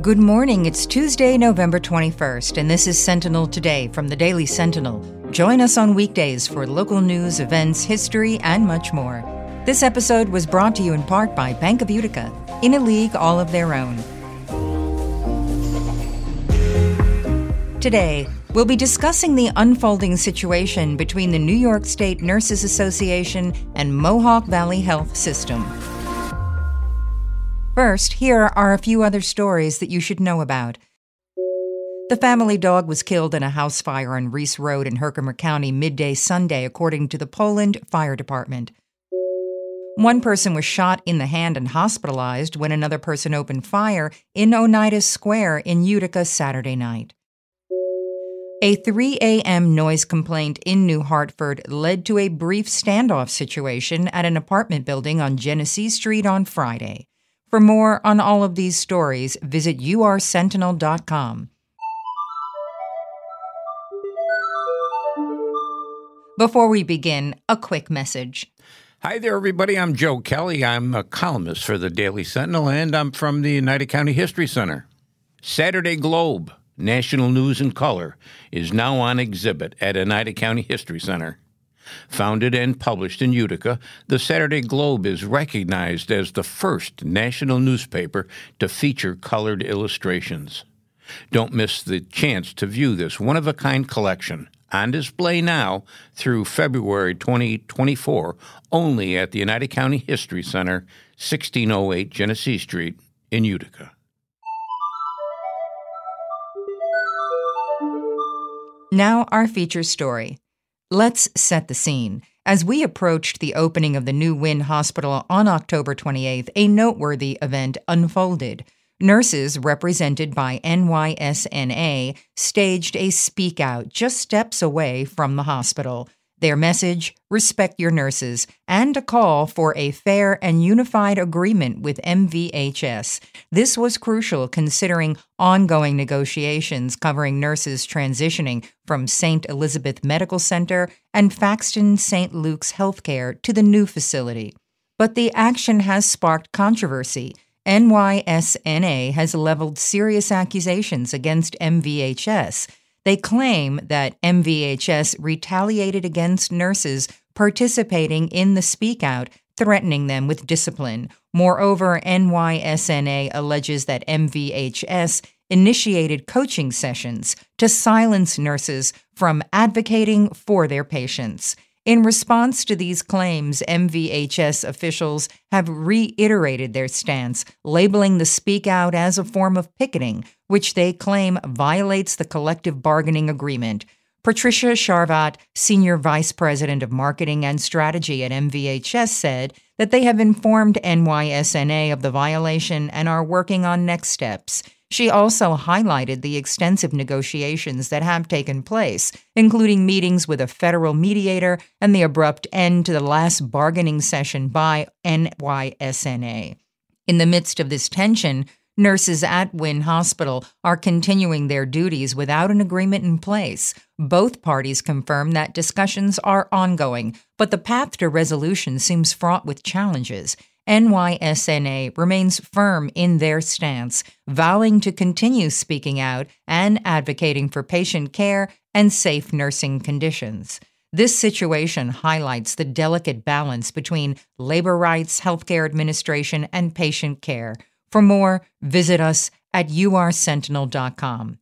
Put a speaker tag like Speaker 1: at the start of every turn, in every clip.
Speaker 1: Good morning. It's Tuesday, November 21st, and this is Sentinel Today from the Daily Sentinel. Join us on weekdays for local news, events, history, and much more. This episode was brought to you in part by Bank of Utica, in a league all of their own. Today, we'll be discussing the unfolding situation between the New York State Nurses Association and Mohawk Valley Health System. First, here are a few other stories that you should know about. The family dog was killed in a house fire on Reese Road in Herkimer County midday Sunday, according to the Poland Fire Department. One person was shot in the hand and hospitalized when another person opened fire in Oneida Square in Utica Saturday night. A 3 a.m. noise complaint in New Hartford led to a brief standoff situation at an apartment building on Genesee Street on Friday. For more on all of these stories, visit ursentinel.com. Before we begin, a quick message.
Speaker 2: Hi there, everybody. I'm Joe Kelly. I'm a columnist for the Daily Sentinel, and I'm from the Oneida County History Center. Saturday Globe, National News in Color, is now on exhibit at Oneida County History Center. Founded and published in Utica, the Saturday Globe is recognized as the first national newspaper to feature colored illustrations. Don't miss the chance to view this one of a kind collection on display now through February 2024 only at the Oneida County History Center, 1608 Genesee Street in Utica.
Speaker 1: Now, our feature story. Let's set the scene. As we approached the opening of the New Wynn Hospital on October 28th, a noteworthy event unfolded. Nurses, represented by NYSNA, staged a speak out just steps away from the hospital. Their message respect your nurses, and a call for a fair and unified agreement with MVHS. This was crucial considering ongoing negotiations covering nurses transitioning from St. Elizabeth Medical Center and Faxton St. Luke's Healthcare to the new facility. But the action has sparked controversy. NYSNA has leveled serious accusations against MVHS they claim that MVHS retaliated against nurses participating in the Speak Out, threatening them with discipline. Moreover, NYSNA alleges that MVHS initiated coaching sessions to silence nurses from advocating for their patients. In response to these claims, MVHS officials have reiterated their stance, labeling the speak out as a form of picketing, which they claim violates the collective bargaining agreement. Patricia Charvat, Senior Vice President of Marketing and Strategy at MVHS, said that they have informed NYSNA of the violation and are working on next steps. She also highlighted the extensive negotiations that have taken place, including meetings with a federal mediator and the abrupt end to the last bargaining session by NYSNA. In the midst of this tension, Nurses at Wynn Hospital are continuing their duties without an agreement in place. Both parties confirm that discussions are ongoing, but the path to resolution seems fraught with challenges. NYSNA remains firm in their stance, vowing to continue speaking out and advocating for patient care and safe nursing conditions. This situation highlights the delicate balance between labor rights, healthcare administration, and patient care. For more, visit us at ursentinel.com.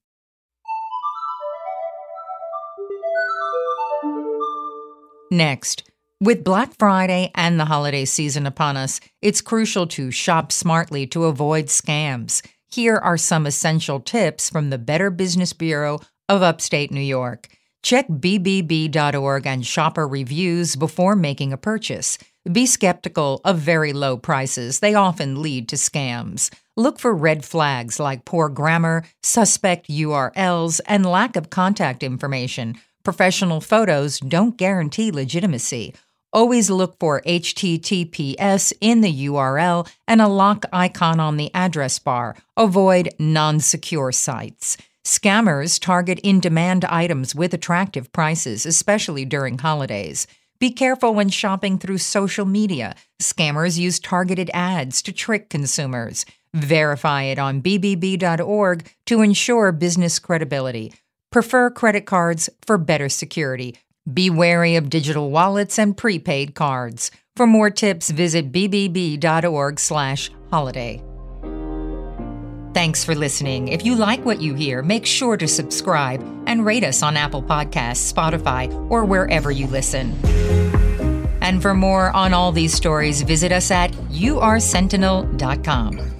Speaker 1: Next, with Black Friday and the holiday season upon us, it's crucial to shop smartly to avoid scams. Here are some essential tips from the Better Business Bureau of Upstate New York. Check BBB.org and shopper reviews before making a purchase. Be skeptical of very low prices, they often lead to scams. Look for red flags like poor grammar, suspect URLs, and lack of contact information. Professional photos don't guarantee legitimacy. Always look for HTTPS in the URL and a lock icon on the address bar. Avoid non secure sites. Scammers target in demand items with attractive prices, especially during holidays. Be careful when shopping through social media. Scammers use targeted ads to trick consumers. Verify it on bbb.org to ensure business credibility. Prefer credit cards for better security. Be wary of digital wallets and prepaid cards. For more tips, visit bbb.org/holiday. Thanks for listening. If you like what you hear, make sure to subscribe and rate us on Apple Podcasts, Spotify, or wherever you listen. And for more on all these stories, visit us at ursentinel.com.